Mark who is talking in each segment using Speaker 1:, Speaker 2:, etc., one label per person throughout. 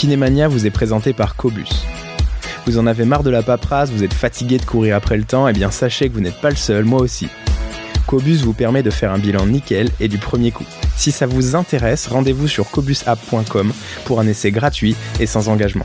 Speaker 1: Kinemania vous est présenté par Cobus. Vous en avez marre de la paperasse, vous êtes fatigué de courir après le temps, et eh bien sachez que vous n'êtes pas le seul, moi aussi. Cobus vous permet de faire un bilan nickel et du premier coup. Si ça vous intéresse, rendez-vous sur cobusapp.com pour un essai gratuit et sans engagement.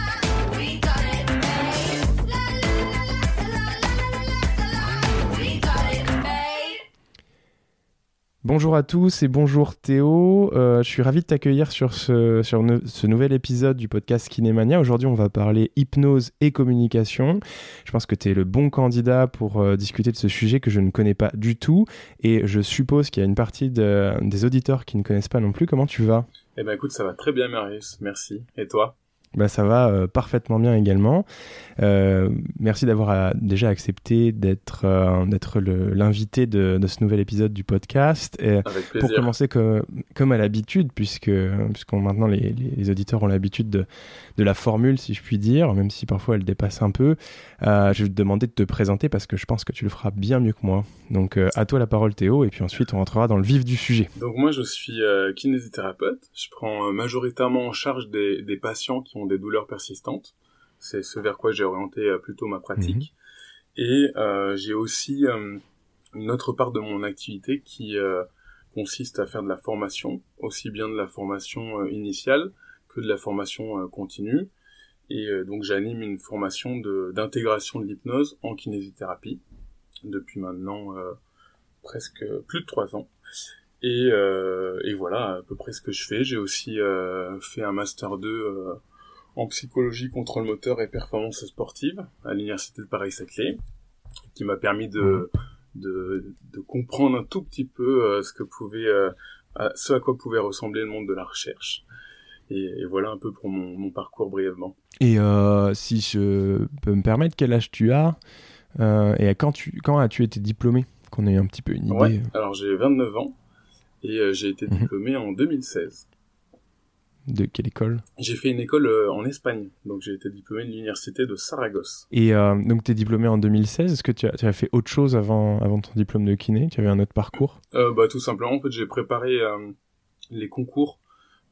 Speaker 1: Bonjour à tous et bonjour Théo. Euh, je suis ravi de t'accueillir sur, ce, nouvel épisode du podcast Kinémania. Aujourd'hui, on va parler hypnose et communication. Je pense que tu es le bon candidat pour euh, discuter de ce sujet que je ne connais pas du tout. Et je suppose qu'il y a une partie des auditeurs qui ne connaissent pas non plus. Comment tu vas?
Speaker 2: Eh ben écoute, ça va très bien Marius. Merci. Et toi?
Speaker 1: Bah, ça va euh, parfaitement bien également. Euh, merci d'avoir euh, déjà accepté d'être d'être l'invité de, de, ce nouvel épisode du podcast.
Speaker 2: Et
Speaker 1: pour commencer comme, comme à l'habitude, puisque puisqu'on maintenant les, les, auditeurs ont l'habitude de, de la formule, si je puis dire, même si parfois elle dépasse un peu, je vais te demander de te présenter parce que je pense que tu le feras bien mieux que moi. Donc à toi la parole Théo, et puis ensuite on rentrera dans le vif du sujet.
Speaker 2: Donc moi je suis kinésithérapeute. Je prends majoritairement en charge des, des patients qui ont des douleurs persistantes. C'est ce vers quoi j'ai orienté euh, plutôt ma pratique. Mhm. Et euh, j'ai aussi euh, une autre part de mon activité qui consiste à faire de la formation, aussi bien de la formation initiale que de la formation continue. Et donc j'anime une formation d'intégration de, l'hypnose en kinésithérapie depuis maintenant presque plus de trois ans. Et, et, voilà à peu près ce que je fais. J'ai aussi fait un master 2 en psychologie, contrôle moteur et performance sportive à l'université de Paris-Saclay, qui m'a permis de, de, de, comprendre un tout petit peu euh, ce que pouvait, euh, ce à quoi pouvait ressembler le monde de la recherche. Et, voilà un peu pour mon, mon parcours brièvement.
Speaker 1: Et euh, si je peux me permettre, quel âge tu as et quand, tu, quand as-tu été diplômé? Qu'on ait un petit peu une idée.
Speaker 2: Ouais, alors j'ai 29 ans et j'ai été mhm. diplômé en 2016.
Speaker 1: De quelle école
Speaker 2: J'ai fait une école euh, en Espagne, donc j'ai été diplômé de l'université de Saragosse.
Speaker 1: Et euh, donc tu es diplômé en 2016, est-ce que tu as, tu as, fait autre chose avant, avant ton diplôme de kiné? Tu avais un autre parcours?
Speaker 2: Euh, bah, Tout simplement, en fait j'ai préparé les concours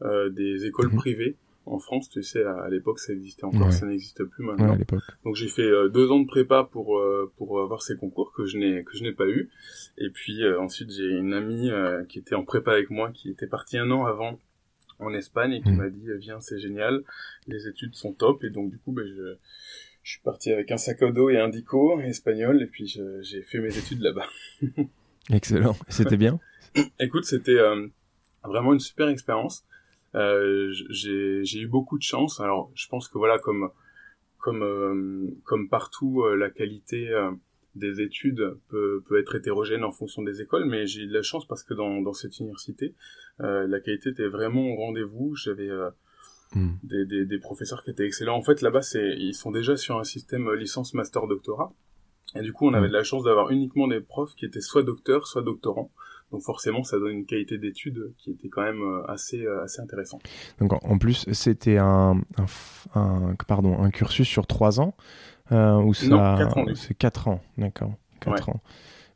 Speaker 2: des écoles mhm. privées en France, tu sais, à, l'époque ça existait encore, ça n'existe plus maintenant.
Speaker 1: Ouais,
Speaker 2: donc j'ai fait deux ans de prépa pour pour avoir ces concours que je n'ai que je n'ai pas eu. Et puis ensuite j'ai une amie qui était en prépa avec moi, qui était partie un an avant en Espagne et qui mm. m'a dit viens c'est génial. Les études sont top. Et donc du coup ben, je, je suis parti avec un sac à dos et un dico espagnol. Et puis j'ai fait mes études là-bas.
Speaker 1: Excellent. C'était bien?
Speaker 2: Écoute c'était euh, vraiment une super expérience. Euh, j'ai eu beaucoup de chance. Alors je pense que voilà comme comme euh, comme partout euh, la qualité des études peut, peut être hétérogène en fonction des écoles, mais j'ai eu de la chance parce que dans, dans cette université, euh, la qualité était vraiment au rendez-vous. J'avais euh, hmm. des, des, des, professeurs qui étaient excellents. En fait, là-bas, c'est ils sont déjà sur un système licence, master, doctorat. Et du coup, on avait hmm. de la chance d'avoir uniquement des profs qui étaient soit docteurs, soit doctorants. Donc forcément, ça donne une qualité d'études qui était quand même euh, assez euh, assez intéressant.
Speaker 1: Donc en plus, c'était un, un, un, pardon un cursus sur trois ans. Euh, ou ça... C'est 4 ans, d'accord. 4 ans.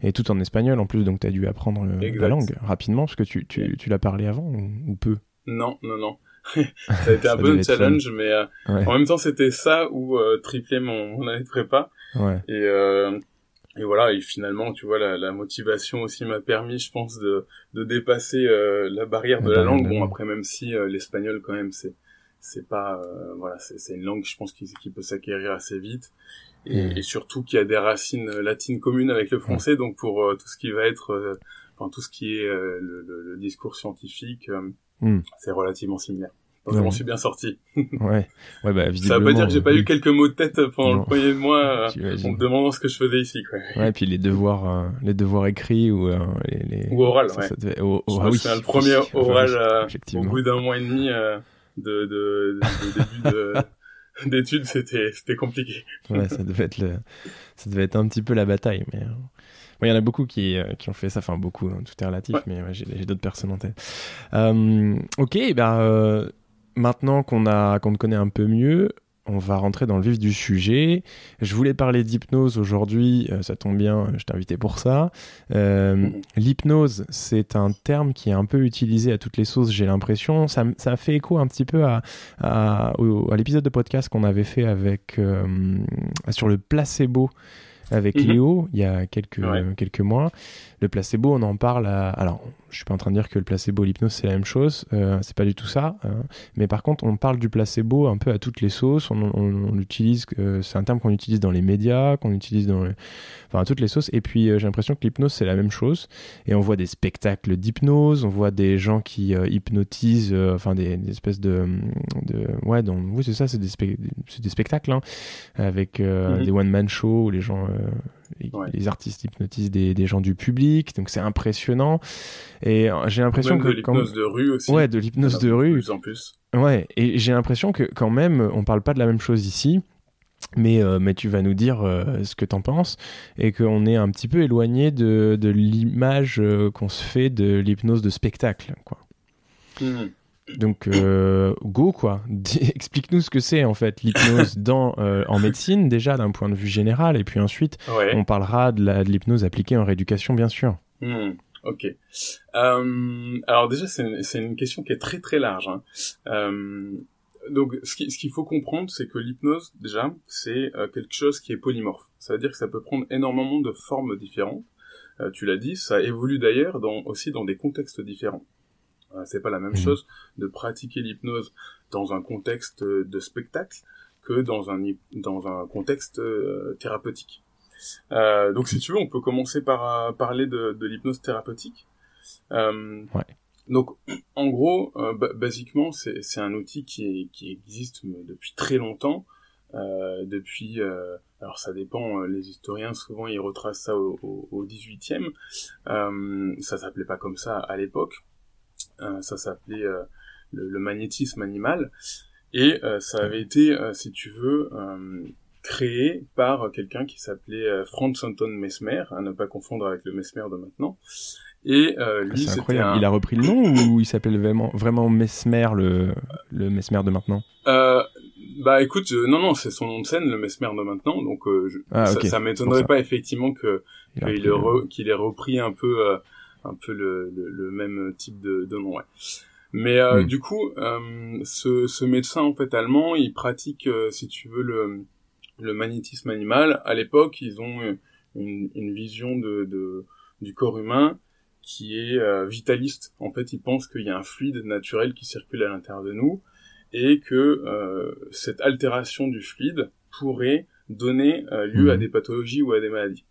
Speaker 1: Et tout en espagnol en plus, donc tu as dû apprendre la langue rapidement, parce que tu, tu, tu l'as parlé avant ou, peu?
Speaker 2: Non, non, non. ça a été un peu un challenge, mais euh, en même temps c'était ça ou euh, tripler mon, mon, année de prépa.
Speaker 1: Ouais.
Speaker 2: Et, euh, et voilà, et finalement, tu vois, la, la motivation aussi m'a permis, je pense, de, de dépasser euh, la barrière de la, langue. Bon, après, même si l'espagnol, quand même, c'est c'est pas euh, voilà c'est une langue je pense qui, qui peut s'acquérir assez vite et, mm. et surtout qui a des racines latines communes avec le français donc pour euh, tout ce qui va être euh, enfin tout ce qui est le, le, discours scientifique mm. c'est relativement similaire donc je m'en suis bien sorti.
Speaker 1: ouais. Ouais, bah,
Speaker 2: Ça veut pas dire que j'ai pas eu quelques mots de tête pendant le premier mois en me demandant ce que je faisais ici, quoi.
Speaker 1: Ouais, et puis les devoirs, les devoirs écrits ou les, les...
Speaker 2: Ou oral, ouais. Ça, ça devait... oh, oh, ah oui. le premier oral au bout d'un mois et demi de, de, de, de d'études, c'était c'était compliqué.
Speaker 1: ouais, ça devait être le, ça devait être un petit peu la bataille, mais. il y en a beaucoup qui, qui ont fait ça, enfin beaucoup, hein, tout est relatif, mais j'ai d'autres personnes en tête. ok, ben, maintenant qu'on a qu'on te connaît un peu mieux, on va rentrer dans le vif du sujet. Je voulais parler d'hypnose aujourd'hui, euh, ça tombe bien, je t'ai invité pour ça. Euh, mhm. L'hypnose, c'est un terme qui est un peu utilisé à toutes les sauces, j'ai l'impression. Ça, ça, fait écho un petit peu à, à, l'épisode de podcast qu'on avait fait avec, euh, sur le placebo avec mhm. Léo il y a quelques, quelques mois. Le placebo, on en parle à... Alors, je suis pas en train de dire que le placebo et l'hypnose, c'est la même chose. Euh, c'est pas du tout ça. Hein. Mais par contre, on parle du placebo un peu à toutes les sauces. On, on, utilise... Euh, c'est un terme qu'on utilise dans les médias, qu'on utilise dans... Enfin, à toutes les sauces. Et puis, euh, j'ai l'impression que l'hypnose, c'est la même chose. Et on voit des spectacles d'hypnose. On voit des gens qui hypnotisent... enfin, des, espèces de... de... Ouais, donc, oui, c'est ça. C'est des, des, spectacles. Hein, avec mhm. des one-man shows où les gens les artistes hypnotisent des, des, gens du public, donc c'est impressionnant. Et euh, j'ai l'impression que
Speaker 2: de l'hypnose de rue aussi.
Speaker 1: Ouais, de l'hypnose de rue.
Speaker 2: De plus en plus.
Speaker 1: Ouais, et j'ai l'impression que quand même, on parle pas de la même chose ici. Mais, euh, mais tu vas nous dire euh, ce que t'en penses et qu'on est un petit peu éloigné de, de l'image qu'on se fait de l'hypnose de spectacle. Quoi. Mmh. Donc, euh, go quoi. Explique-nous ce que c'est en fait l'hypnose dans euh, en médecine déjà d'un point de vue général, et puis ensuite on parlera de l'hypnose appliquée en rééducation bien sûr.
Speaker 2: Hmm, ok. Euh, alors déjà c'est une, une, question qui est très très large. Hein. Donc ce qu'il faut comprendre c'est que l'hypnose déjà c'est quelque chose qui est polymorphe. Ça veut dire que ça peut prendre énormément de formes différentes. tu l'as dit, ça évolue d'ailleurs dans, aussi dans des contextes différents. Euh, c'est pas la même mhm. chose de pratiquer l'hypnose dans un contexte de spectacle que dans un dans un contexte euh, thérapeutique. Euh, donc si tu veux, on peut commencer par euh, parler de, de l'hypnose thérapeutique. Euh, ouais. Donc en gros, euh, basiquement, c'est un outil qui, qui existe depuis très longtemps. depuis, alors ça dépend, les historiens souvent ils retracent ça au, au, au 18e. ça s'appelait pas comme ça à l'époque. Euh, ça s'appelait euh, le, magnétisme animal. Et euh, ça avait été, si tu veux, créé par quelqu'un qui s'appelait Franz Anton Mesmer, à ne pas confondre avec le Mesmer de maintenant. Et euh, lui,
Speaker 1: c'est incroyable. Il a repris le nom ou il s'appelle vraiment vraiment Mesmer le le Mesmer de maintenant?
Speaker 2: Euh, Bah écoute, non non, c'est son nom de scène, le Mesmer de maintenant. Donc ah, ça, ça m'étonnerait pas effectivement que qu'il ait repris un peu un peu le, le, même type de, de nom. Ouais. Mais euh, hmm. du coup, euh, ce, ce, médecin en fait allemand, il pratique, euh, si tu veux, le, le magnétisme animal. À l'époque, ils ont une, une vision de, de, du corps humain qui est vitaliste. En fait, ils pensent qu'il y a un fluide naturel qui circule à l'intérieur de nous et que cette altération du fluide pourrait donner lieu à hmm. des pathologies ou à des maladies.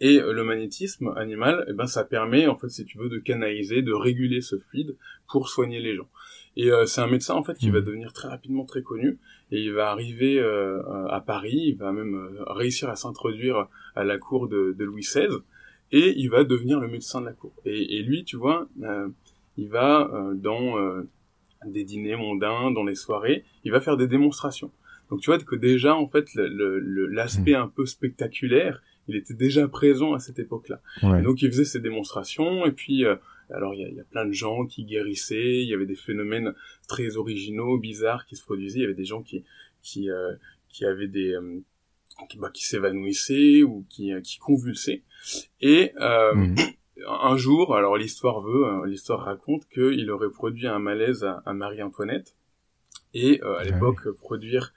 Speaker 2: Et euh, le magnétisme animal, eh ben, ça permet, en fait, si tu veux, de canaliser, de réguler ce fluide pour soigner les gens. Et euh, c'est un médecin, en fait, qui va mmh. devenir très rapidement très connu. Et il va arriver euh, à Paris, il va même réussir à s'introduire à la cour de, de, Louis XVI. Et il va devenir le médecin de la cour. Et, et lui, tu vois, il va dans des dîners mondains, dans les soirées, il va faire des démonstrations. Donc tu vois que déjà, en fait, l'aspect le, mmh. un peu spectaculaire, il était déjà présent à cette époque-là. donc il faisait ses démonstrations et puis euh, alors il y a, y a, plein de gens qui guérissaient, il y avait des phénomènes très originaux, bizarres qui se produisaient, il y avait des gens qui qui euh, qui avaient des euh, qui, bah, qui s'évanouissaient ou qui qui convulsaient. Et mhm. un jour, alors l'histoire veut, hein, l'histoire raconte qu'il aurait produit un malaise à, Marie-Antoinette. Et à l'époque produire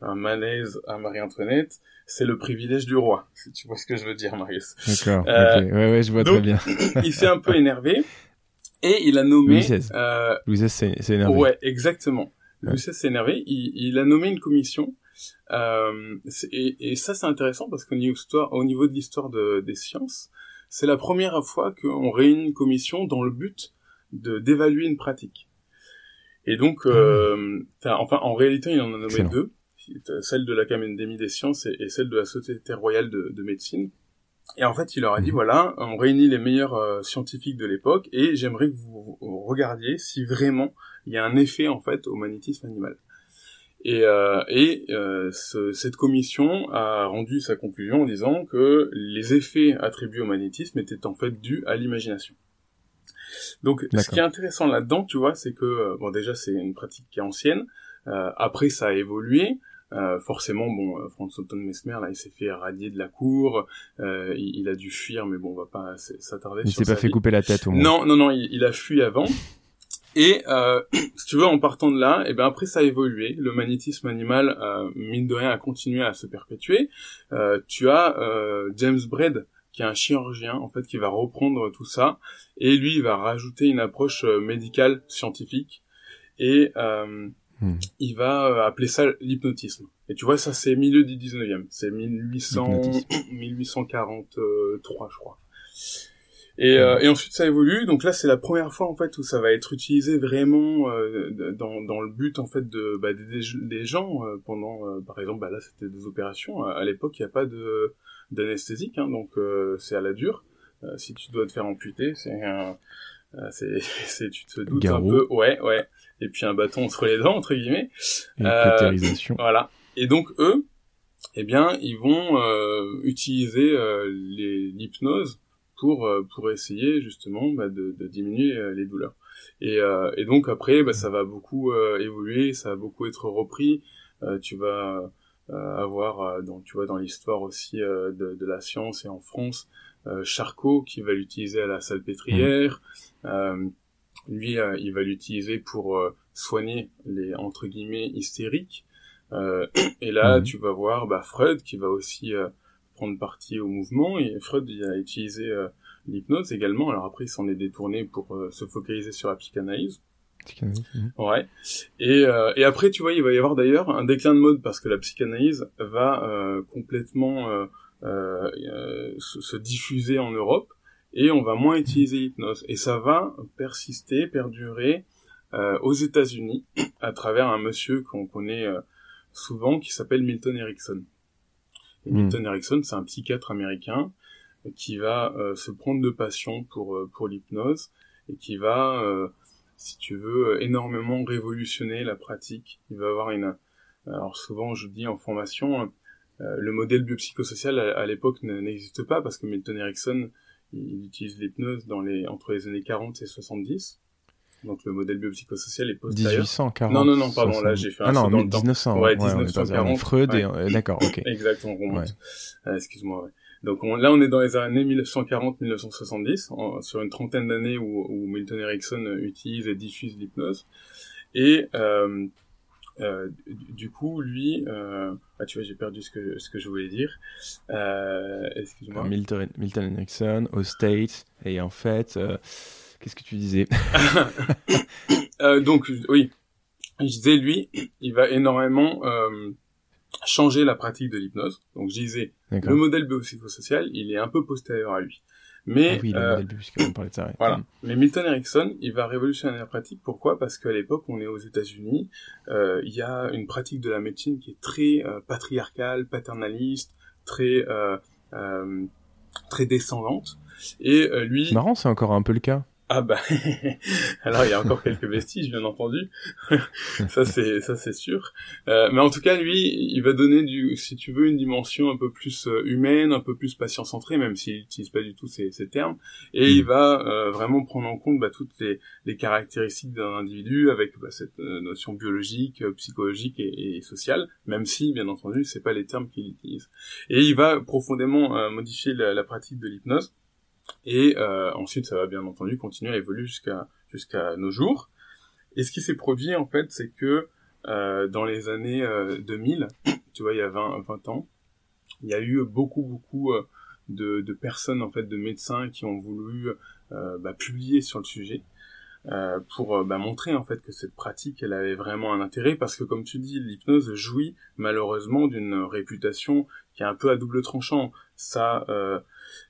Speaker 2: un malaise à Marie-Antoinette, c'est le privilège du roi, si tu vois ce que je veux dire, Marius.
Speaker 1: D'accord. Euh, ouais, ouais, je vois très bien.
Speaker 2: il s'est un peu énervé et il a nommé.
Speaker 1: Louis XVI. Euh... Louis XVI s'est énervé.
Speaker 2: Ouais, exactement. Louis XVI s'est énervé. Il, il, a nommé une commission. Euh, et, et, ça, c'est intéressant parce qu'au niveau, au niveau de l'histoire de, des sciences, c'est la première fois qu'on réunit une commission dans le but de d'évaluer une pratique. Et donc, euh, ah. enfin, en réalité, il en a nommé deux celle de l'Académie des sciences et, celle de la Société royale de, médecine. Et en fait, il leur a dit, mhm. voilà, on réunit les meilleurs euh, scientifiques de l'époque et j'aimerais que vous regardiez si vraiment il y a un effet en fait au magnétisme animal. Et, euh, et euh, ce, cette commission a rendu sa conclusion en disant que les effets attribués au magnétisme étaient en fait dus à l'imagination. Donc, ce qui est intéressant là-dedans, tu vois, c'est que euh, bon, déjà c'est une pratique qui est ancienne. Euh, après, ça a évolué. Euh, forcément, bon, euh, Franz Anton Mesmer, là, il s'est fait radier de la cour, euh, il, il, a dû fuir, mais bon, on va pas s'attarder
Speaker 1: Il s'est pas fait couper la tête au moins.
Speaker 2: Non, non, non, il, il a fui avant. Et euh, si tu veux, en partant de là, et eh ben après ça a évolué. Le magnétisme animal, euh, mine de rien, a continué à se perpétuer. Euh, tu as euh, James Braid, qui est un chirurgien en fait, qui va reprendre tout ça, et lui, il va rajouter une approche médicale scientifique, et euh, il va appeler ça l'hypnotisme. Et tu vois, ça c'est milieu du 19e, c'est 1800, 1843, je crois. Et, euh, et, ensuite ça évolue. Donc là c'est la première fois en fait où ça va être utilisé vraiment euh, dans, dans le but en fait de bah, des, des gens euh, pendant euh, par exemple bah, là c'était des opérations. À l'époque il n'y a pas de d'anesthésique hein, donc euh, c'est à la dure. si tu dois te faire amputer c'est c'est c'est tu te doutes un peu ouais ouais et puis un bâton entre les dents entre guillemets.
Speaker 1: Une
Speaker 2: voilà. Et donc eux eh bien ils vont utiliser l'hypnose pour euh, pour essayer justement bah, de, de, diminuer euh, les douleurs. Et, euh, et donc après, bah, ça va beaucoup évoluer, ça va beaucoup être repris. tu vas avoir, donc tu vois, dans l'histoire aussi de, de, la science et en France, Charcot qui va l'utiliser à la salpêtrière. Mmh. lui, il va l'utiliser pour soigner les entre guillemets hystériques. et là, mmh. tu vas voir bah, Freud qui va aussi prendre partie au mouvement et Freud il a utilisé euh, l'hypnose également alors après il s'en est détourné pour euh, se focaliser sur la psychanalyse
Speaker 1: mhm.
Speaker 2: ouais et, euh, et après tu vois il va y avoir d'ailleurs un déclin de mode parce que la psychanalyse va complètement se, se, diffuser en Europe et on va moins utiliser l'hypnose. Et ça va persister perdurer aux États-Unis à travers un monsieur qu'on connaît souvent qui s'appelle Milton Erickson. Et Milton Erickson, c'est un psychiatre américain qui va euh, se prendre de passion pour euh, pour l'hypnose et qui va, euh, si tu veux, énormément révolutionner la pratique. Il va avoir une, alors souvent je dis en formation, le modèle biopsychosocial à, à l'époque n'existe pas parce que Milton Erickson il utilise l'hypnose dans les entre les années 40 et 70 donc le modèle biopsychosocial est postérieur.
Speaker 1: 1840.
Speaker 2: Non, non, non, pardon, là j'ai fait un
Speaker 1: ah non,
Speaker 2: dans
Speaker 1: 1900.
Speaker 2: Ouais, 1940.
Speaker 1: Freud et... Euh, d'accord, ok.
Speaker 2: Exactement, on remonte. Euh, Excuse-moi, ouais. Donc là, on est dans les années 1940-1970, sur une trentaine d'années où, où, Milton Erickson utilise et diffuse l'hypnose. Et euh, euh, du coup, lui, euh... ah tu vois, j'ai perdu ce que ce que je voulais dire. Euh, Excuse-moi.
Speaker 1: Milton, Milton Erickson au States et en fait. Qu'est-ce que tu disais?
Speaker 2: Donc oui, je disais lui, il va énormément changer la pratique de l'hypnose. Donc je disais, le modèle biopsychosocial, il est un peu postérieur à lui. Mais
Speaker 1: ah oui, le
Speaker 2: euh,
Speaker 1: modèle on parlait de ça.
Speaker 2: Voilà. Mm. Mais Milton Erickson, il va révolutionner la pratique. Pourquoi? Parce qu'à l'époque, on est aux États-Unis, euh, il y a une pratique de la médecine qui est très euh, patriarcale, paternaliste, très euh, euh, très descendante. Et lui.
Speaker 1: C'est marrant, c'est encore un peu le cas.
Speaker 2: Ah bah alors il y a encore quelques vestiges bien entendu. Ça c'est ça c'est sûr. Euh, mais en tout cas lui il va donner du si tu veux une dimension un peu plus euh, humaine un peu plus patient centrée même s'il n'utilise pas du tout ces, ces termes. Et il mm. va euh, vraiment prendre en compte bah, toutes les, les caractéristiques d'un individu avec bah, cette euh, notion biologique psychologique et, et, sociale même si bien entendu c'est pas les termes qu'il utilise. Et il va profondément modifier la, la pratique de l'hypnose et euh, ensuite, ça va bien entendu continuer à évoluer jusqu'à jusqu'à nos jours. Et ce qui s'est produit, en fait, c'est que euh, dans les années 2000, euh, tu vois, il y a 20, 20 ans, il y a eu beaucoup, beaucoup euh, de, de, personnes, en fait, de médecins qui ont voulu euh, bah, publier sur le sujet. Pour bah, montrer en fait que cette pratique elle avait vraiment un intérêt parce que comme tu dis l'hypnose jouit malheureusement d'une réputation qui est un peu à double tranchant ça euh,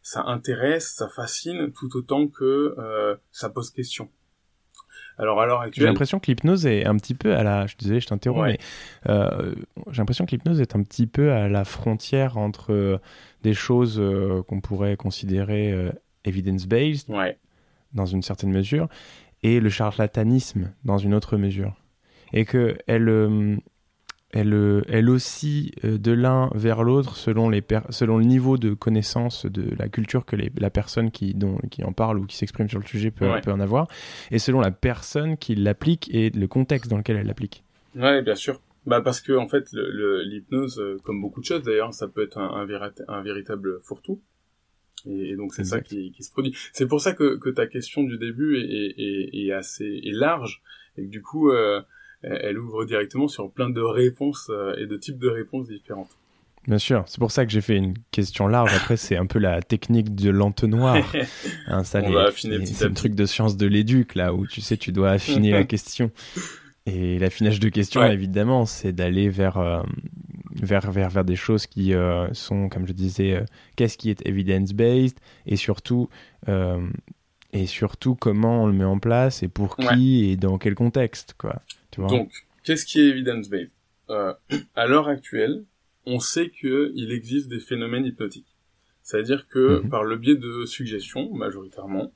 Speaker 2: ça intéresse, ça fascine, tout autant que euh, ça pose question. Alors à l'heure actuelle,
Speaker 1: j'ai l'impression que l'hypnose est un petit peu à la. Je disais, je t'interromps, mais euh, j'ai l'impression que l'hypnose est un petit peu à la frontière entre des choses qu'on pourrait considérer evidence-based,
Speaker 2: ouais.
Speaker 1: dans une certaine mesure, et le charlatanisme dans une autre mesure. Et que elle, euh, elle, euh, elle aussi de l'un vers l'autre selon, les selon le niveau de connaissance de la culture que les, la personne qui, dont, qui en parle ou qui s'exprime sur le sujet peut, peut en avoir, et selon la personne qui l'applique et le contexte dans lequel elle l'applique.
Speaker 2: Ouais, bien sûr. Bah parce que en fait, l'hypnose, le, comme beaucoup de choses d'ailleurs, ça peut être un, un, un véritable fourre-tout. Et, donc c'est ça qui, qui, se produit. C'est pour ça que, que ta question du début est, est, est assez est large et que du coup euh, elle ouvre directement sur plein de réponses euh, et de types de réponses différentes.
Speaker 1: Bien sûr, c'est pour ça que j'ai fait une question large. Après, c'est un peu la technique de l'entonnoir.
Speaker 2: hein, ça
Speaker 1: C'est un truc de science de l'éduc là où tu sais tu dois affiner la question. Et l'affinage de question, évidemment, c'est d'aller vers, euh, vers, vers, vers des choses qui euh, sont, comme je disais, euh, qu'est-ce qui est evidence-based et surtout, et surtout comment on le met en place et pour qui et dans quel contexte. Quoi,
Speaker 2: tu vois Donc, qu'est-ce qui est evidence-based À l'heure actuelle, on sait qu'il existe des phénomènes hypnotiques. C'est-à-dire que mhm. par le biais de suggestions, majoritairement,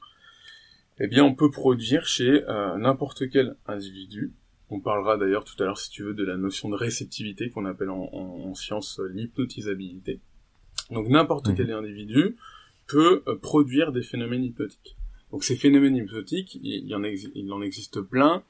Speaker 2: eh bien, on peut produire chez n'importe quel individu on parlera d'ailleurs tout à l'heure, si tu veux, de la notion de réceptivité qu'on appelle en, en, science euh, l'hypnotisabilité. Donc n'importe mhm. quel individu peut euh, produire des phénomènes hypnotiques. Donc ces phénomènes hypnotiques, il, y en, il en existe plein.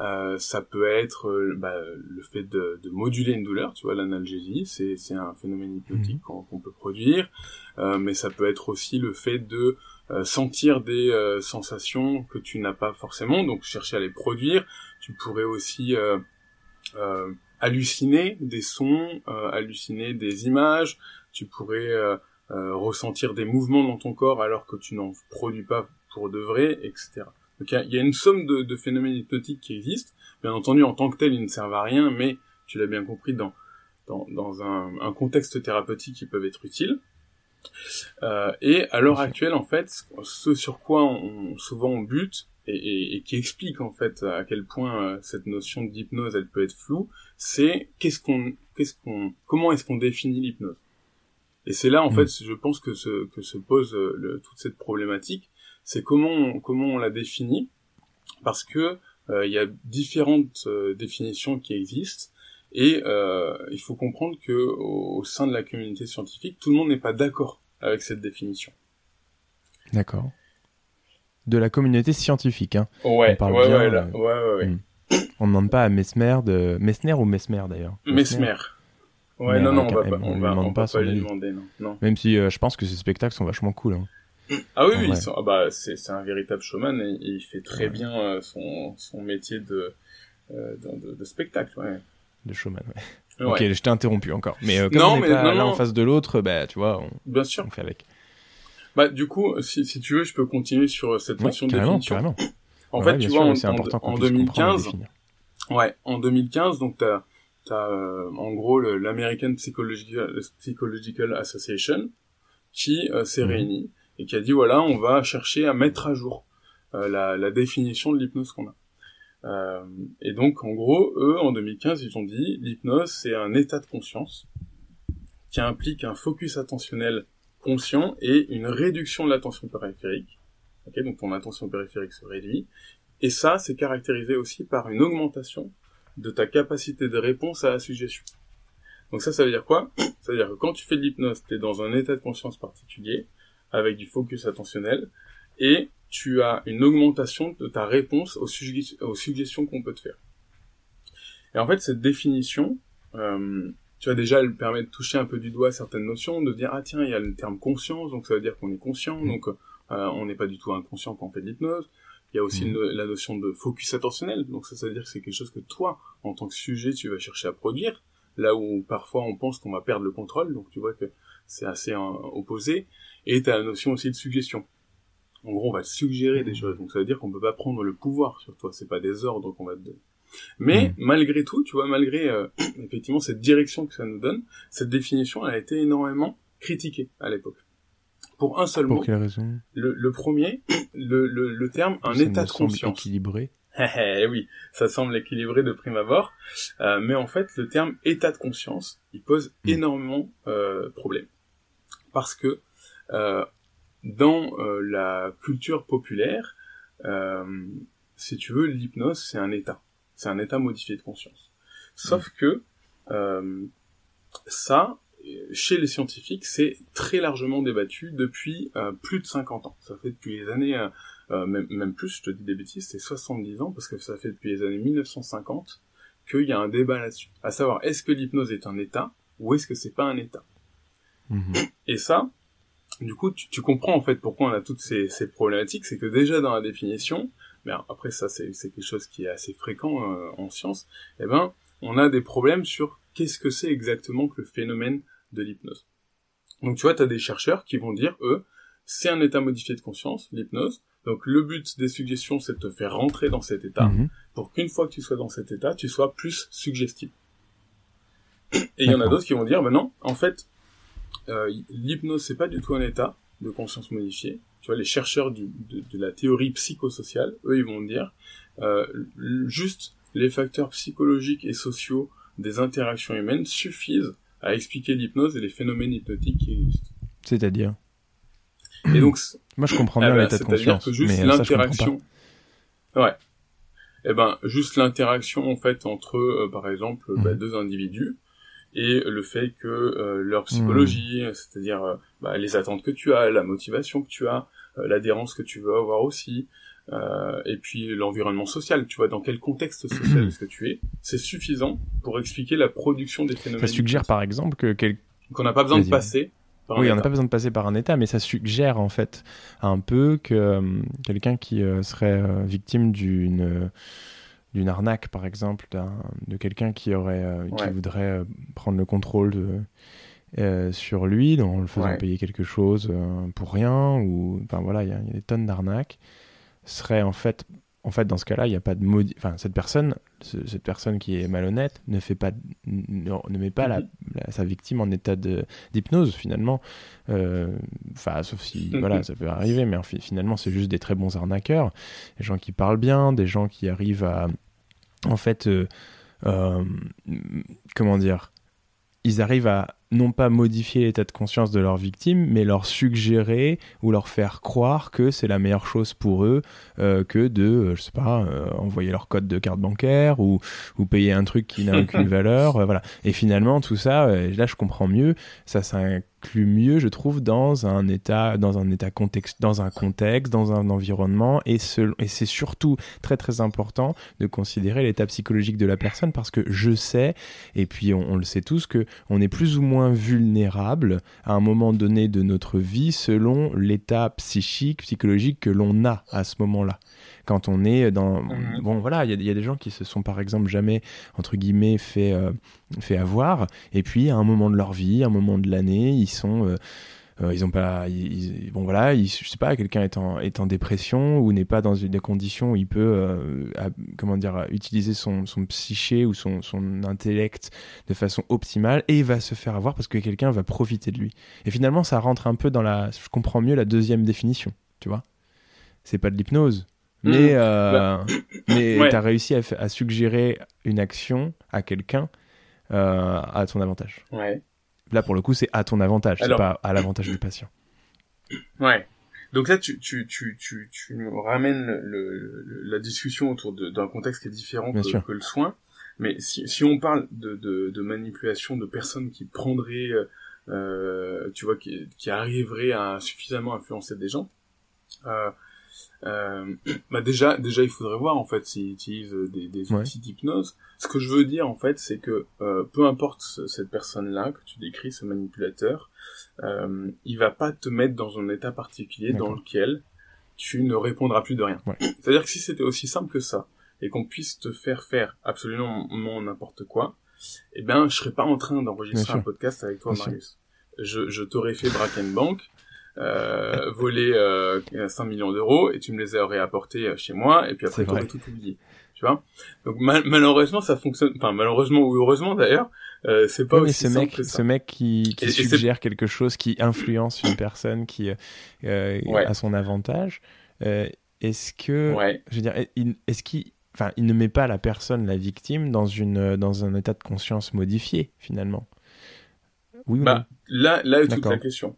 Speaker 2: Euh, ça peut être euh, bah, le fait de, de, moduler une douleur, tu vois, l'analgésie, c'est un phénomène hypnotique mhm. qu'on peut produire. Euh, mais ça peut être aussi le fait de euh, sentir des euh, sensations que tu n'as pas forcément, donc chercher à les produire. Tu pourrais aussi euh, halluciner des sons, halluciner des images. Tu pourrais ressentir des mouvements dans ton corps alors que tu n'en produis pas pour de vrai, etc. Donc il y, a une somme de, de, phénomènes hypnotiques qui existent. Bien entendu, en tant que tel, ils ne servent à rien, mais tu l'as bien compris, dans, dans, dans un, un, contexte thérapeutique, ils peuvent être utiles. Euh, et à l'heure actuelle, en fait, ce sur quoi on, souvent on bute et, et, qui explique en fait à quel point euh, cette notion d'hypnose elle peut être floue, c'est qu'est-ce qu'on, qu'est-ce qu'on, comment est-ce qu'on définit l'hypnose? Et c'est là en mm. fait, je pense que se que se pose euh, le, toute cette problématique, c'est comment on, comment on la définit, parce que il y a différentes définitions qui existent et euh, il faut comprendre que au, sein de la communauté scientifique, tout le monde n'est pas d'accord avec cette définition.
Speaker 1: D'accord. De la communauté scientifique, hein.
Speaker 2: Ouais, on parle ouais, bien, ouais, là. ouais, ouais, hmm.
Speaker 1: On ne demande pas à Mesmer de Messner ou Mesmer d'ailleurs?
Speaker 2: Mesmer? Ouais, non, non, on va pas, on, va, on pas, pas lui demander, non, non.
Speaker 1: Même si euh, je pense que ces spectacles sont vachement cool. Hein.
Speaker 2: Ah oui, oui, ah bah, c'est, un véritable showman et, il fait très bien euh, son, son métier de, euh, de, de, spectacle, ouais
Speaker 1: de showman. Ouais. Ok, je t'ai interrompu encore. Mais euh, comme on n'est pas l'un en face de l'autre, bah tu vois, on,
Speaker 2: Bien sûr.
Speaker 1: on fait avec.
Speaker 2: Bah du coup, si, si tu veux, je peux continuer sur euh, cette notion de définition.
Speaker 1: Carrément.
Speaker 2: En fait, tu vois, en, en, 2015, ouais, en 2015, donc t'as t'as euh, en gros l'American Psychological, Psychological Association qui euh, s'est mhm. réunie et qui a dit voilà, on va chercher à mettre à jour la, la définition de l'hypnose qu'on a. Euh, et donc, en gros, eux, en 2015, ils ont dit, l'hypnose, c'est un état de conscience qui implique un focus attentionnel conscient et une réduction de l'attention périphérique. Okay, donc ton attention périphérique se réduit. Et ça, c'est caractérisé aussi par une augmentation de ta capacité de réponse à la suggestion. Donc ça, ça veut dire quoi? Ça veut dire que quand tu fais de l'hypnose, tu es dans un état de conscience particulier, avec du focus attentionnel, et tu as une augmentation de ta réponse aux, suggestions qu'on peut te faire. Et en fait, cette définition, euh, tu vois déjà, elle permet de toucher un peu du doigt certaines notions, de dire ah tiens, il y a le terme conscience, donc ça veut dire qu'on est conscient, mmh. donc euh, on n'est pas du tout inconscient quand on fait de l'hypnose. Il y a aussi mmh. la notion de focus attentionnel, donc ça, ça veut dire que c'est quelque chose que toi, en tant que sujet, tu vas chercher à produire, là où parfois on pense qu'on va perdre le contrôle, donc tu vois que c'est assez euh, opposé. Et tu as la notion aussi de suggestion. En gros, on va te suggérer des choses. Donc ça veut dire qu'on peut pas prendre le pouvoir sur toi. C'est pas des ordres qu'on va te donner. Mais mm. malgré tout, tu vois, malgré euh, effectivement cette direction que ça nous donne, cette définition a été énormément critiquée à l'époque. Pour un seul
Speaker 1: Pour
Speaker 2: mot.
Speaker 1: quelle raison?
Speaker 2: Le, le, premier, le, le, le terme un état de conscience.
Speaker 1: équilibré.
Speaker 2: Eh oui, ça semble équilibré de prime abord, euh, mais en fait, le terme état de conscience, il pose mm. énormément euh, problème, parce que euh, dans euh, la culture populaire, euh, si tu veux, l'hypnose, c'est un état. C'est un état modifié de conscience. Sauf que euh, ça, chez les scientifiques, c'est très largement débattu depuis euh, plus de 50 ans. Ça fait depuis les années, euh, même, même, plus, je te dis des bêtises, c'est 70 ans, parce que ça fait depuis les années 1950 qu'il y a un débat là-dessus. À savoir, est-ce que l'hypnose est un état, ou est-ce que c'est pas un état?
Speaker 1: Mhm.
Speaker 2: Et ça, du coup, tu, tu, comprends en fait pourquoi on a toutes ces, ces problématiques, c'est que déjà dans la définition, mais après ça c'est quelque chose qui est assez fréquent euh, en science, eh ben on a des problèmes sur qu'est-ce que c'est exactement que le phénomène de l'hypnose. Donc tu vois, tu as des chercheurs qui vont dire, eux, c'est un état modifié de conscience, l'hypnose. Donc le but des suggestions, c'est de te faire rentrer dans cet état,
Speaker 1: Mhm.
Speaker 2: pour qu'une fois que tu sois dans cet état, tu sois plus suggestible. Et il y en a d'autres qui vont dire, ben non, en fait, euh, l'hypnose, c'est pas du tout un état de conscience modifiée. Tu vois, les chercheurs du, de, de, la théorie psychosociale, eux, ils vont dire, euh, juste les facteurs psychologiques et sociaux des interactions humaines suffisent à expliquer l'hypnose et les phénomènes hypnotiques qui existent.
Speaker 1: C'est-à-dire
Speaker 2: Et donc,
Speaker 1: moi je comprends bien
Speaker 2: eh
Speaker 1: l'état de conscience,
Speaker 2: que juste
Speaker 1: mais je
Speaker 2: l'interaction, ouais. Eh ben, juste l'interaction en fait entre, euh, par exemple,
Speaker 1: Mhm.
Speaker 2: bah, deux individus et le fait que euh, leur psychologie, c'est-à-dire euh, bah, les attentes que tu as, la motivation que tu as, euh, l'adhérence que tu veux avoir aussi, euh, et puis l'environnement social, tu vois, dans quel contexte social est-ce que tu es, c'est suffisant pour expliquer la production des phénomènes.
Speaker 1: Ça suggère par exemple que quel...
Speaker 2: qu'on n'a pas besoin de passer.
Speaker 1: Oui, on n'a pas besoin de passer par un état, mais ça suggère en fait un peu que euh, quelqu'un qui euh, serait euh, victime d'une d'une arnaque, par exemple, de quelqu'un qui aurait qui
Speaker 2: Ouais.
Speaker 1: voudrait prendre le contrôle de, sur lui en le faisant
Speaker 2: Ouais.
Speaker 1: payer quelque chose pour rien ou enfin voilà, il y, y a des tonnes d'arnaques serait en fait en fait dans ce cas-là, il n'y a pas de maudit enfin cette personne ce- cette personne qui est malhonnête ne fait pas ne, met pas la, la- sa victime en état d'hypnose finalement euh, enfin sauf si
Speaker 2: Mhm.
Speaker 1: voilà ça peut arriver mais en fi- finalement c'est juste des très bons arnaqueurs des gens qui parlent bien des gens qui arrivent à en fait euh, euh, comment dire ils arrivent à non pas modifier l'état de conscience de leur victime, mais leur suggérer ou leur faire croire que c'est la meilleure chose pour eux euh, que de, euh, je sais pas, euh, envoyer leur code de carte bancaire ou, ou payer un truc qui n'a aucune valeur, euh, voilà. Et finalement, tout ça, là, je comprends mieux. Ça s'inclut mieux, je trouve, dans un état, dans un état contexte, dans un contexte, dans un environnement, et, ce- et c'est surtout très très important de considérer l'état psychologique de la personne parce que je sais, et puis on, on le sait tous, que on est plus ou moins vulnérable à un moment donné de notre vie selon l'état psychique, psychologique que l'on a à ce moment-là. Quand on est dans...
Speaker 2: Mhm.
Speaker 1: Bon voilà, il y, a- il y a des gens qui se sont par exemple jamais, entre guillemets, fait, euh, fait avoir, et puis à un moment de leur vie, à un moment de l'année, ils sont... euh, euh, ils ont pas ils- bon voilà ils- je sais pas quelqu'un est en, est en dépression ou n'est pas dans des conditions où il peut euh, à- comment dire utiliser son, son psyché ou son, son intellect de façon optimale et il va se faire avoir parce que quelqu'un va profiter de lui et finalement ça rentre un peu dans la je comprends mieux la deuxième définition tu vois c'est pas de l'hypnose mais
Speaker 2: Mhm.
Speaker 1: euh, mais
Speaker 2: ouais.
Speaker 1: t'as réussi à, à suggérer une action à quelqu'un euh, à ton avantage
Speaker 2: Ouais.
Speaker 1: Là, pour le coup, c'est à ton avantage, c'est pas à l'avantage du patient.
Speaker 2: Ouais. Donc là, tu, tu, tu, tu, tu me ramènes le, le- la discussion autour d'un contexte qui est différent que, que le soin. Mais si, si on parle de, de, de manipulation de personnes qui prendraient, euh, euh, tu vois, qui, qui arriveraient à suffisamment influencer des gens, euh, euh, bah déjà, déjà, il faudrait voir en fait s'ils utilisent des, des
Speaker 1: Ouais.
Speaker 2: outils d'hypnose. Ce que je veux dire en fait, c'est que euh, peu importe ce- cette personne-là que tu décris, ce manipulateur, euh, il va pas te mettre dans un état particulier dans lequel tu ne répondras plus de rien.
Speaker 1: Ouais.
Speaker 2: C'est-à-dire que si c'était aussi simple que ça et qu'on puisse te faire faire absolument n'importe quoi, eh ben, je serais pas en train d'enregistrer
Speaker 1: sûr.
Speaker 2: un podcast avec toi,
Speaker 1: Bien sûr.
Speaker 2: Marius. Je, je t'aurais fait braquer une banque, euh, voler euh, 5 millions d'euros et tu me les aurais apportés euh, chez moi et puis après
Speaker 1: C'est
Speaker 2: tu aurais
Speaker 1: vrai.
Speaker 2: tout oublié. Tu vois? Donc mal- malheureusement ça fonctionne, enfin malheureusement ou heureusement d'ailleurs, euh, c'est pas
Speaker 1: Oui, mais ce
Speaker 2: simple
Speaker 1: mec,
Speaker 2: que ça.
Speaker 1: ce mec qui, qui
Speaker 2: Et- et c'est-
Speaker 1: suggère quelque chose, qui influence une personne qui euh,
Speaker 2: Ouais.
Speaker 1: à son avantage, euh, est-ce que,
Speaker 2: Ouais.
Speaker 1: je veux dire, est-ce qu'il, enfin, il ne met pas la personne, la victime, dans une, dans un état de conscience modifié finalement? Oui ou
Speaker 2: Bah là, là est toute la question.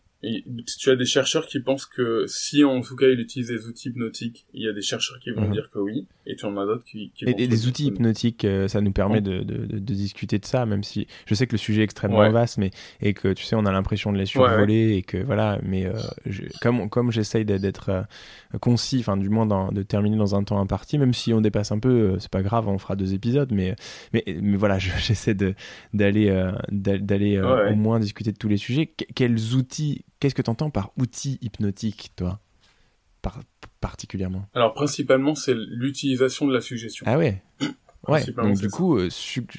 Speaker 2: Tu as des chercheurs qui pensent que si en tout cas il utilise des outils hypnotiques, il y a des chercheurs qui vont mhm. dire que oui, et tu en as d'autres qui, qui
Speaker 1: Et, et les outils hypnotiques, euh, ça nous permet de, de, de, discuter de ça, même si je sais que le sujet est extrêmement vaste, mais et que tu sais, on a l'impression de les survoler et que voilà, mais euh, comme comme j'essaye d'être euh, concis, enfin du moins de terminer dans un temps imparti, même si on dépasse un peu, c'est pas grave, on fera deux épisodes, mais mais, mais voilà, j'essaie d'aller d'aller au moins discuter de tous les sujets. quels outils Qu'est-ce que tu entends par outil hypnotique, toi Particulièrement?
Speaker 2: Alors, principalement, c'est l'utilisation de la suggestion.
Speaker 1: Ah ouais Ouais, donc du coup, euh,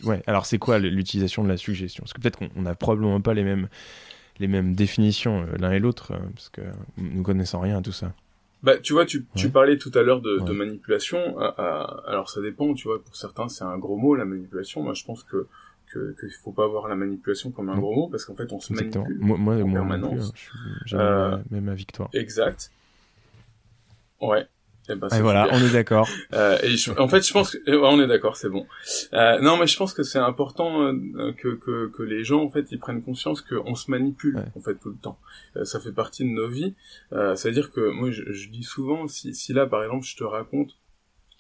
Speaker 1: ouais. alors c'est quoi l'utilisation de la suggestion? Parce que peut-être qu'on n'a probablement pas les mêmes, les mêmes définitions euh, l'un et l'autre, euh, parce que nous connaissons rien à tout ça.
Speaker 2: Bah, tu vois, tu, tu parlais tout à l'heure de, de, manipulation. alors ça dépend, tu vois, pour certains c'est un gros mot la manipulation. Moi, je pense que qu'il faut pas voir la manipulation comme un gros mot parce qu'en fait on se manipule moi, moi, en permanence.
Speaker 1: Hein, euh, même ma victoire.
Speaker 2: Exact. Ouais.
Speaker 1: Eh ben, et, voilà, on est d'accord.
Speaker 2: euh, et en fait, je pense que ouais, on est d'accord, c'est bon. Euh, non, mais je pense que c'est important euh, que, que, que les gens en fait ils prennent conscience qu'on se manipule en fait tout le temps. Euh, ça fait partie de nos vies. Euh, C'est-à-dire que moi, je, je, dis souvent, si, si là par exemple je te raconte,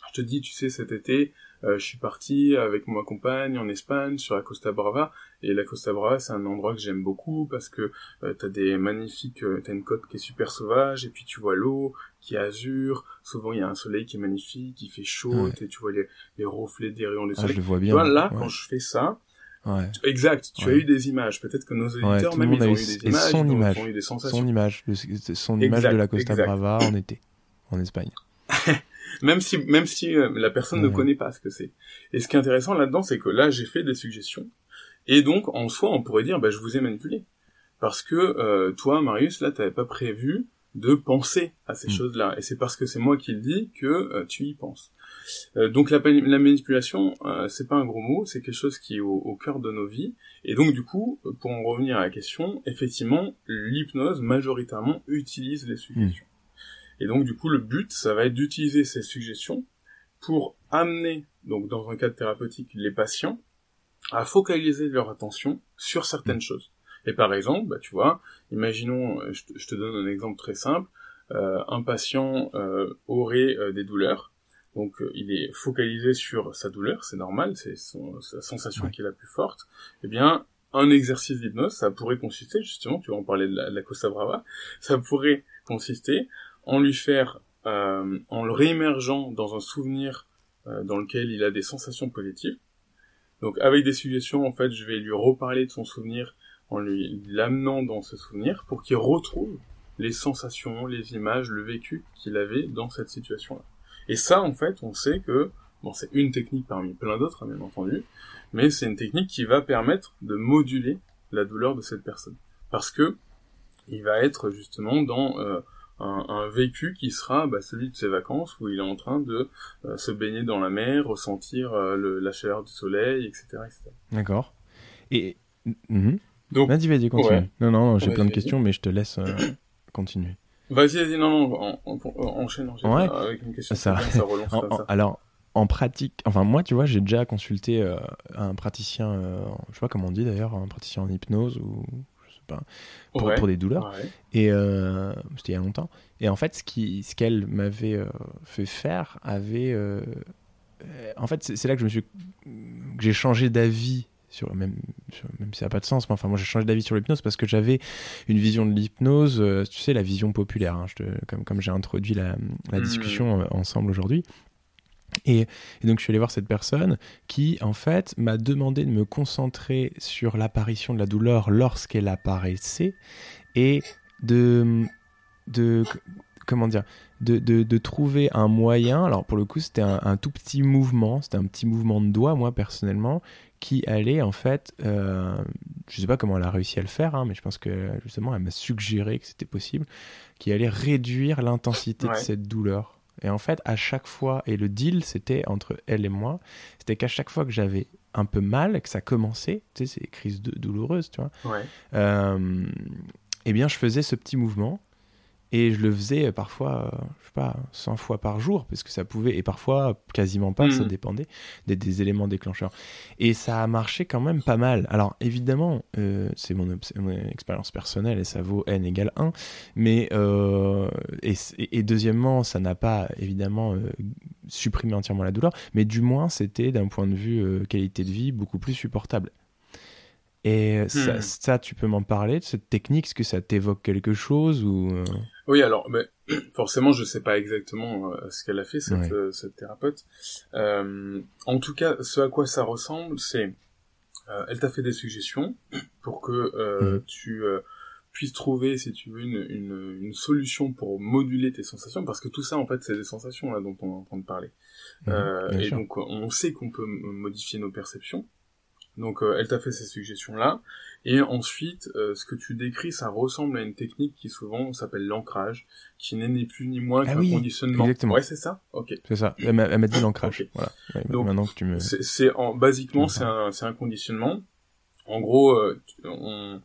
Speaker 2: je te dis, tu sais, cet été, je suis parti avec ma compagne en Espagne sur la Costa Brava et la Costa Brava c'est un endroit que j'aime beaucoup parce que euh, t'as des magnifiques euh, t'as une côte qui est super sauvage et puis tu vois l'eau qui est azur souvent il y a un soleil qui est magnifique il fait chaud et tu vois les, les reflets des rayons du ah, soleil
Speaker 1: je le vois bien
Speaker 2: là quand je fais ça Ouais. Exact. Tu as eu des images. Peut-être que nos auditeurs même ils ont eu, des images,
Speaker 1: son image,
Speaker 2: ont eu des sensations.
Speaker 1: Son image, son image de la Costa Brava en été, en Espagne.
Speaker 2: Même si même si euh, la personne ne connaît pas ce que c'est. Et ce qui est intéressant là-dedans, c'est que là j'ai fait des suggestions, et donc en soi on pourrait dire bah je vous ai manipulé, parce que euh, toi Marius là t'avais pas prévu de penser à ces mm. choses-là, et c'est parce que c'est moi qui le dis que euh, tu y penses. donc la, la manipulation, c'est pas un gros mot, c'est quelque chose qui est au, au, cœur de nos vies. Et donc du coup, pour en revenir à la question, effectivement, l'hypnose majoritairement utilise les suggestions. Et donc, du coup, le but, ça va être d'utiliser ces suggestions pour amener, donc dans un cadre thérapeutique, les patients à focaliser leur attention sur certaines choses. Et par exemple, bah, tu vois, imaginons, euh, je te, donne un exemple très simple, euh, un patient euh, aurait des douleurs, donc il est focalisé sur sa douleur, c'est normal, c'est sa sensation qui est la plus forte. Eh bien, un exercice d'hypnose, ça pourrait consister, justement, tu vas en parler de la, de la Costa Brava, ça pourrait consister en lui faire, euh, en le réémergeant dans un souvenir euh, dans lequel il a des sensations positives. Donc avec des suggestions, en fait, je vais lui reparler de son souvenir en lui l'amenant dans ce souvenir pour qu'il retrouve les sensations, les images, le vécu qu'il avait dans cette situation-là. Et ça, en fait, on sait que, bon, c'est une technique parmi plein d'autres, hein, bien entendu, mais c'est une technique qui va permettre de moduler la douleur de cette personne. Parce que il va être justement dans euh, un, vécu qui sera bah, celui de ses vacances où il est en train de euh, se baigner dans la mer, ressentir euh, le, la chaleur du soleil, etc.
Speaker 1: D'accord. Et mhm. donc, vas-y, vas-y, continue. Non, non, j'ai plein de questions, mais je te laisse euh, continuer.
Speaker 2: Vas-y, vas-y, non, non, enchaîne, enchaîne
Speaker 1: ouais.
Speaker 2: avec une question.
Speaker 1: Ça, ça relance comme ça. Alors, en pratique, enfin moi, tu vois, j'ai déjà consulté un praticien, je sais pas comment on dit d'ailleurs, un praticien en hypnose ou pour, des douleurs. Et euh, c'était il y a longtemps. Et en fait, ce qui, ce qu'elle m'avait euh, fait faire avait, euh, en fait, c'est là que je me suis, que j'ai changé d'avis sur même, même si ça n'a pas de sens, mais enfin moi j'ai changé d'avis sur l'hypnose parce que j'avais une vision de l'hypnose, tu sais la vision populaire, hein, je comme, comme j'ai introduit la, la mmh. discussion ensemble aujourd'hui. Et, donc je suis allé voir cette personne qui, en fait, m'a demandé de me concentrer sur l'apparition de la douleur lorsqu'elle apparaissait et de, de comment dire, de, de, trouver un moyen. Alors pour le coup, c'était un, tout petit mouvement, c'était un petit mouvement de doigt, moi personnellement, qui allait en fait, euh, je sais pas comment elle a réussi à le faire, hein, mais je pense que justement, elle m'a suggéré que c'était possible, qui allait réduire l'intensité de cette douleur. Et en fait, à chaque fois, et le deal, c'était entre elle et moi, c'était qu'à chaque fois que j'avais un peu mal, que ça commençait, tu sais, ces crises douloureuses, tu vois,
Speaker 2: ouais.
Speaker 1: euh, eh bien, je faisais ce petit mouvement. Et je le faisais parfois, euh, je sais pas, 100 fois par jour, parce que ça pouvait, et parfois quasiment pas, ça
Speaker 2: Mhm.
Speaker 1: dépendait des, des éléments déclencheurs. Et ça a marché quand même pas mal. Alors évidemment, euh, c'est mon, expérience personnelle et ça vaut n égale 1, mais euh, et, deuxièmement, ça n'a pas évidemment euh, supprimé entièrement la douleur, mais du moins c'était d'un point de vue euh, qualité de vie beaucoup plus supportable. Et ça,
Speaker 2: Hmm.
Speaker 1: ça, tu peux m'en parler de cette technique Est-ce que ça t'évoque quelque chose ou euh,
Speaker 2: Oui, alors, mais, forcément, je sais pas exactement euh, ce qu'elle a fait, cette,
Speaker 1: Ouais.
Speaker 2: euh, cette thérapeute. Euh, en tout cas, ce à quoi ça ressemble, c'est... elle t'a fait des suggestions pour que
Speaker 1: Mhm.
Speaker 2: tu puisses trouver, si tu veux, une, une, une solution pour moduler tes sensations, parce que tout ça, en fait, c'est des sensations là dont on est en train de parler.
Speaker 1: Bien
Speaker 2: et
Speaker 1: sûr.
Speaker 2: donc, on sait qu'on peut modifier nos perceptions. Donc, euh, elle t'a fait ces suggestions-là. Et ensuite, euh, ce que tu décris, ça ressemble à une technique qui souvent s'appelle l'ancrage, qui n'est ni plus ni moins
Speaker 1: Ah
Speaker 2: qu'un
Speaker 1: oui,
Speaker 2: conditionnement.
Speaker 1: exactement.
Speaker 2: Ouais, c'est ça? Ok.
Speaker 1: C'est ça. Elle m'a dit l'ancrage. Voilà. Ouais,
Speaker 2: Donc,
Speaker 1: maintenant que tu me.
Speaker 2: C'est, en, basiquement, c'est un, un conditionnement. En gros, euh, on,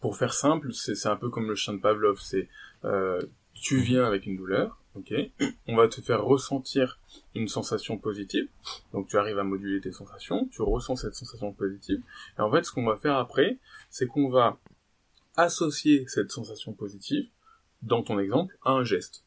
Speaker 2: pour faire simple, c'est, c'est un peu comme le chien de Pavlov. C'est, euh, tu viens avec une douleur, ok. On va te faire ressentir une sensation positive. Donc tu arrives à moduler tes sensations, tu ressens cette sensation positive. Et en fait, ce qu'on va faire après, c'est qu'on va associer cette sensation positive, dans ton exemple, à un geste.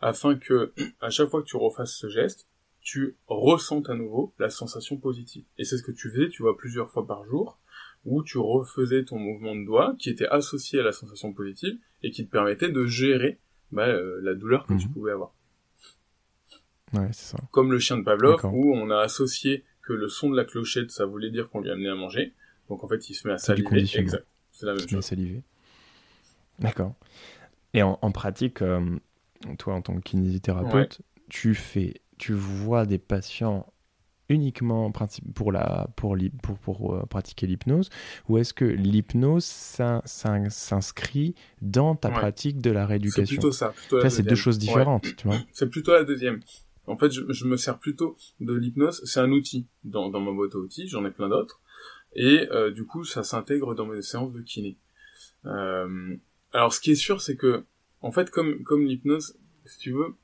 Speaker 2: Afin que, à chaque fois que tu refasses ce geste, tu ressens à nouveau la sensation positive. Et c'est ce que tu faisais, tu vois, plusieurs fois par jour, où tu refaisais ton mouvement de doigt qui était associé à la sensation positive et qui te permettait de gérer bah, euh, la douleur que tu
Speaker 1: Mhm.
Speaker 2: pouvais avoir.
Speaker 1: Ouais, c'est ça.
Speaker 2: Comme le chien de Pavlov, où on a associé que le son de la clochette, ça voulait dire qu'on lui amenait à manger. Donc en fait, il se met à saliver. Exact. C'est la même chose.
Speaker 1: salivé. D'accord. Et en, en pratique, euh, toi, en tant que kinésithérapeute, tu fais, tu vois des patients uniquement pour la pour pour, pour euh, pratiquer l'hypnose ou est-ce que l'hypnose s'in- s'in- s'inscrit dans ta
Speaker 2: Ouais.
Speaker 1: pratique de la
Speaker 2: C'est
Speaker 1: rééducation?
Speaker 2: plutôt ça. Plutôt
Speaker 1: c'est deux choses
Speaker 2: Ouais.
Speaker 1: différentes, tu vois.
Speaker 2: C'est plutôt la deuxième. En fait, je, je me sers plutôt de l'hypnose. C'est un outil dans, dans ma boîte à outils. J'en ai plein d'autres. Et euh, du coup, ça s'intègre dans mes séances de kiné. Euh, alors, ce qui est sûr, c'est que, en fait, comme, comme l'hypnose, si tu veux,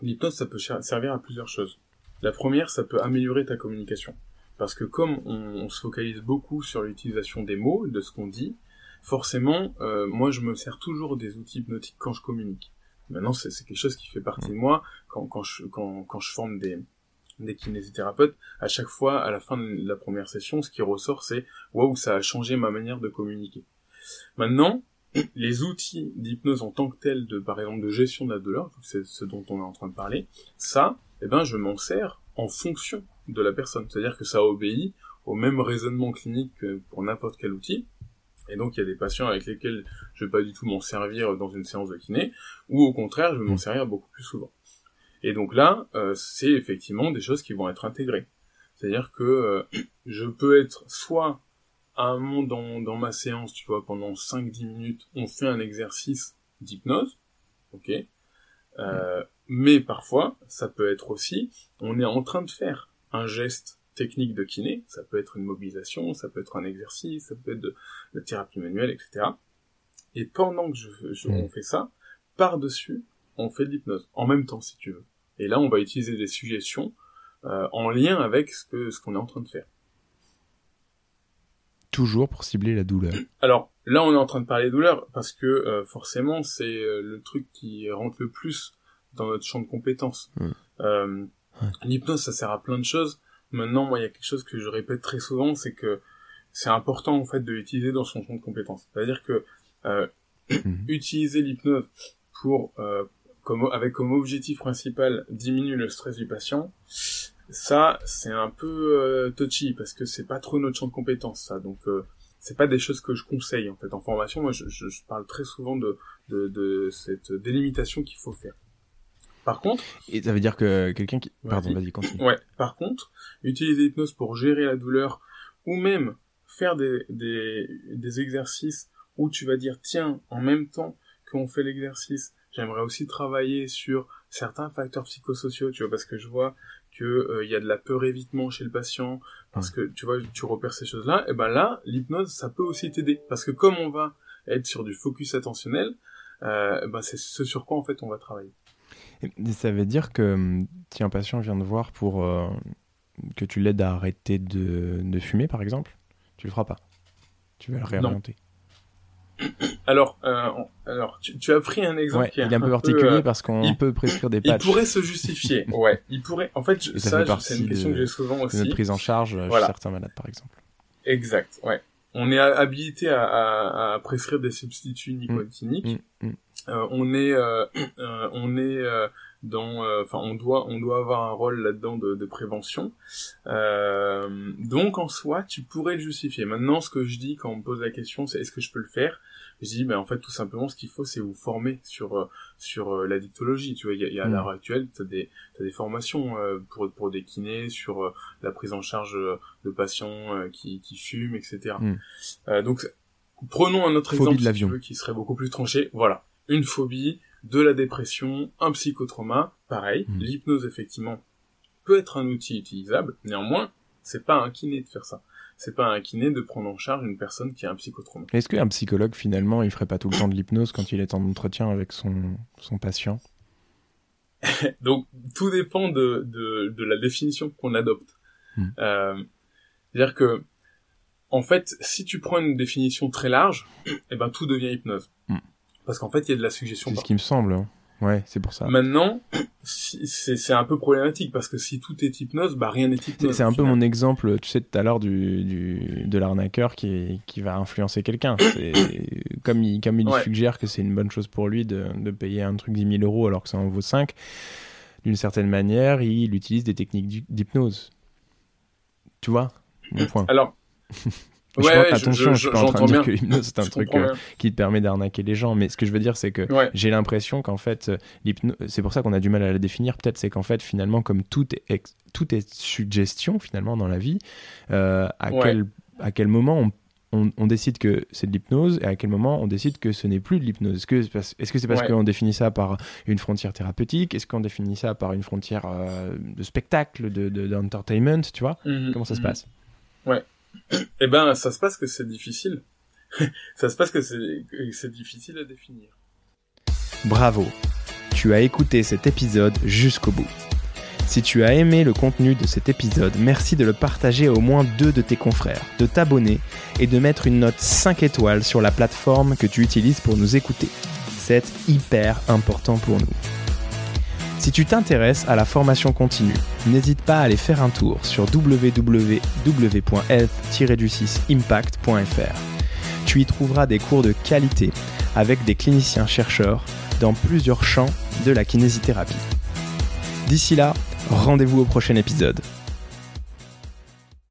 Speaker 2: l'hypnose, ça peut servir à plusieurs choses. La première, ça peut améliorer ta communication. Parce que comme on, se focalise beaucoup sur l'utilisation des mots, de ce qu'on dit, forcément, euh, moi, je me sers toujours des outils hypnotiques quand je communique. Maintenant, c'est quelque chose qui fait partie de moi. Quand, je, forme des, des kinésithérapeutes, à chaque fois, à la fin de la première session, ce qui ressort, c'est waouh, ça a changé ma manière de communiquer. Maintenant, les outils d'hypnose en tant que tels, de par exemple de gestion de la douleur, c'est ce dont on est en train de parler, ça, eh ben, je m'en sers en fonction de la personne. C'est-à-dire que ça obéit au même raisonnement clinique que pour n'importe quel outil. Et donc, il y a des patients avec lesquels je vais pas du tout m'en servir dans une séance de kiné, ou au contraire, je vais m'en
Speaker 1: Mm.
Speaker 2: servir beaucoup plus souvent. Et donc là, euh, c'est effectivement des choses qui vont être intégrées. C'est-à-dire que euh, je peux être soit à un moment dans, dans ma séance, tu vois, pendant 5-10 minutes, on fait un exercice d'hypnose, ok euh, Mais parfois, ça peut être aussi, on est en train de faire un geste technique de kiné, ça peut être une mobilisation, ça peut être un exercice, ça peut être de, de thérapie manuelle, etc. Et pendant que je, je-
Speaker 1: Mm.
Speaker 2: on fait ça, par-dessus, on fait de l'hypnose, en même temps, si tu veux. Et là, on va utiliser des suggestions euh, en lien avec ce que ce qu'on est en train de faire.
Speaker 1: Toujours pour cibler la douleur.
Speaker 2: Alors là, on est en train de parler douleur parce que euh, forcément, c'est euh, le truc qui rentre le plus dans notre champ de compétences.
Speaker 1: Mm.
Speaker 2: Euh,
Speaker 1: Ouais.
Speaker 2: L'hypnose, ça sert à plein de choses. Maintenant, moi, il y a quelque chose que je répète très souvent, c'est que c'est important en fait de l'utiliser dans son champ de compétences. C'est-à-dire que euh,
Speaker 1: Mhm.
Speaker 2: utiliser l'hypnose pour euh, comme avec comme objectif principal diminuer le stress du patient, ça c'est un peu euh, touchy parce que c'est pas trop notre champ de compétences ça. Donc euh, c'est pas des choses que je conseille en fait en formation. Moi, je, je, je parle très souvent de, de de cette délimitation qu'il faut faire. Par contre,
Speaker 1: Et ça veut dire que quelqu'un qui... Pardon, vas-y, continue.
Speaker 2: Ouais. Par contre, utiliser l'hypnose pour gérer la douleur ou même faire des, des, des exercices où tu vas dire tiens, en même temps qu'on fait l'exercice, j'aimerais aussi travailler sur certains facteurs psychosociaux, tu vois, parce que je vois que euh, il y a de la peur évitement chez le patient, parce que tu vois, tu repères ces choses-là, et ben là, l'hypnose, ça peut aussi t'aider, parce que comme on va être sur du focus attentionnel, ben c'est ce sur quoi en fait on va travailler.
Speaker 1: Et ça veut dire que hum, si un patient vient te voir pour que tu l'aides à arrêter de, de, fumer, par exemple, tu le feras pas. Tu vas le réorienter.
Speaker 2: Alors, euh, alors tu, as pris un exemple qui
Speaker 1: est, il est un, peu particulier euh, parce qu'on peut prescrire des patchs.
Speaker 2: Il pourrait se justifier. ouais, il pourrait. En fait, ça, c'est une question que j'ai souvent aussi.
Speaker 1: Une prise en charge euh, chez certains malades, par exemple.
Speaker 2: Exact. Ouais. On est habilité à, à, à prescrire des substituts nicotiniques. Mmh, mmh, mmh. Euh, on est, euh, on est dans, enfin, on doit, on doit avoir un rôle là-dedans de, de, prévention. donc, en soi, tu pourrais le justifier. Maintenant, ce que je dis quand on me pose la question, c'est est-ce que je peux le faire? Je dis, mais en fait, tout simplement, ce qu'il faut, c'est vous former sur euh, sur euh, la dictologie. Tu vois, il y a, à l'heure mm. actuelle, t'as des as des formations euh, pour pour des kinés sur la prise en charge de patients qui qui fument, etc. Mm. donc, prenons un autre exemple de qui serait beaucoup plus tranché. Voilà, une phobie, de la dépression, un psychotrauma, pareil. Mm. L'hypnose, effectivement, peut être un outil utilisable. Néanmoins, c'est pas un kiné de faire ça c'est pas un kiné de prendre en charge une personne qui a un psychotrauma.
Speaker 1: Est-ce qu'un psychologue, finalement, il ferait pas tout le temps de l'hypnose quand il est en entretien avec son, son patient?
Speaker 2: Donc, tout dépend de, de, de la définition qu'on adopte. Hmm. Euh, C'est-à-dire que, en fait, si tu prends une définition très large, eh ben, tout devient hypnose. Hmm. Parce qu'en fait, il y a de la suggestion.
Speaker 1: C'est ce qui me semble. Hein. Ouais, c'est pour ça.
Speaker 2: Maintenant, c'est un peu problématique parce que si tout est hypnose, bah rien n'est hypnose.
Speaker 1: C'est un peu mon exemple, tu sais, tout à l'heure du, du, de l'arnaqueur qui, qui va influencer quelqu'un. comme il, comme il suggère que c'est une bonne chose pour lui de, de payer un truc 10 000 euros alors que ça en vaut 5, d'une certaine manière, il utilise des techniques d'hypnose. Tu vois mon point.
Speaker 2: Alors,
Speaker 1: Ouais, je, attention, je, suis pas en train de dire que l'hypnose c'est un truc euh, qui te permet d'arnaquer les gens, mais ce que je veux dire c'est que j'ai l'impression qu'en fait euh, l'hypnose, c'est pour ça qu'on a du mal à la définir. Peut-être c'est qu'en fait finalement comme tout est tout est suggestion finalement dans la vie, euh, à quel à quel moment on, on, décide que c'est de l'hypnose et à quel moment on décide que ce n'est plus de l'hypnose? Est-ce que c'est parce, est -ce que c'est parce qu'on définit ça par une frontière thérapeutique? Est-ce qu'on définit ça par une frontière de spectacle, de d'entertainment Tu vois? Mmh Comment ça se mmh passe?
Speaker 2: Ouais. Eh ben, ça se passe que c'est difficile. ça se passe que c'est difficile à définir.
Speaker 1: Bravo, tu as écouté cet épisode jusqu'au bout. Si tu as aimé le contenu de cet épisode, merci de le partager à au moins deux de tes confrères, de t'abonner et de mettre une note 5 étoiles sur la plateforme que tu utilises pour nous écouter. C'est hyper important pour nous. Si tu t'intéresses à la formation continue, n'hésite pas à aller faire un tour sur www.health-impact.fr. Tu y trouveras des cours de qualité avec des cliniciens chercheurs dans plusieurs champs de la kinésithérapie. D'ici là, rendez-vous au prochain épisode.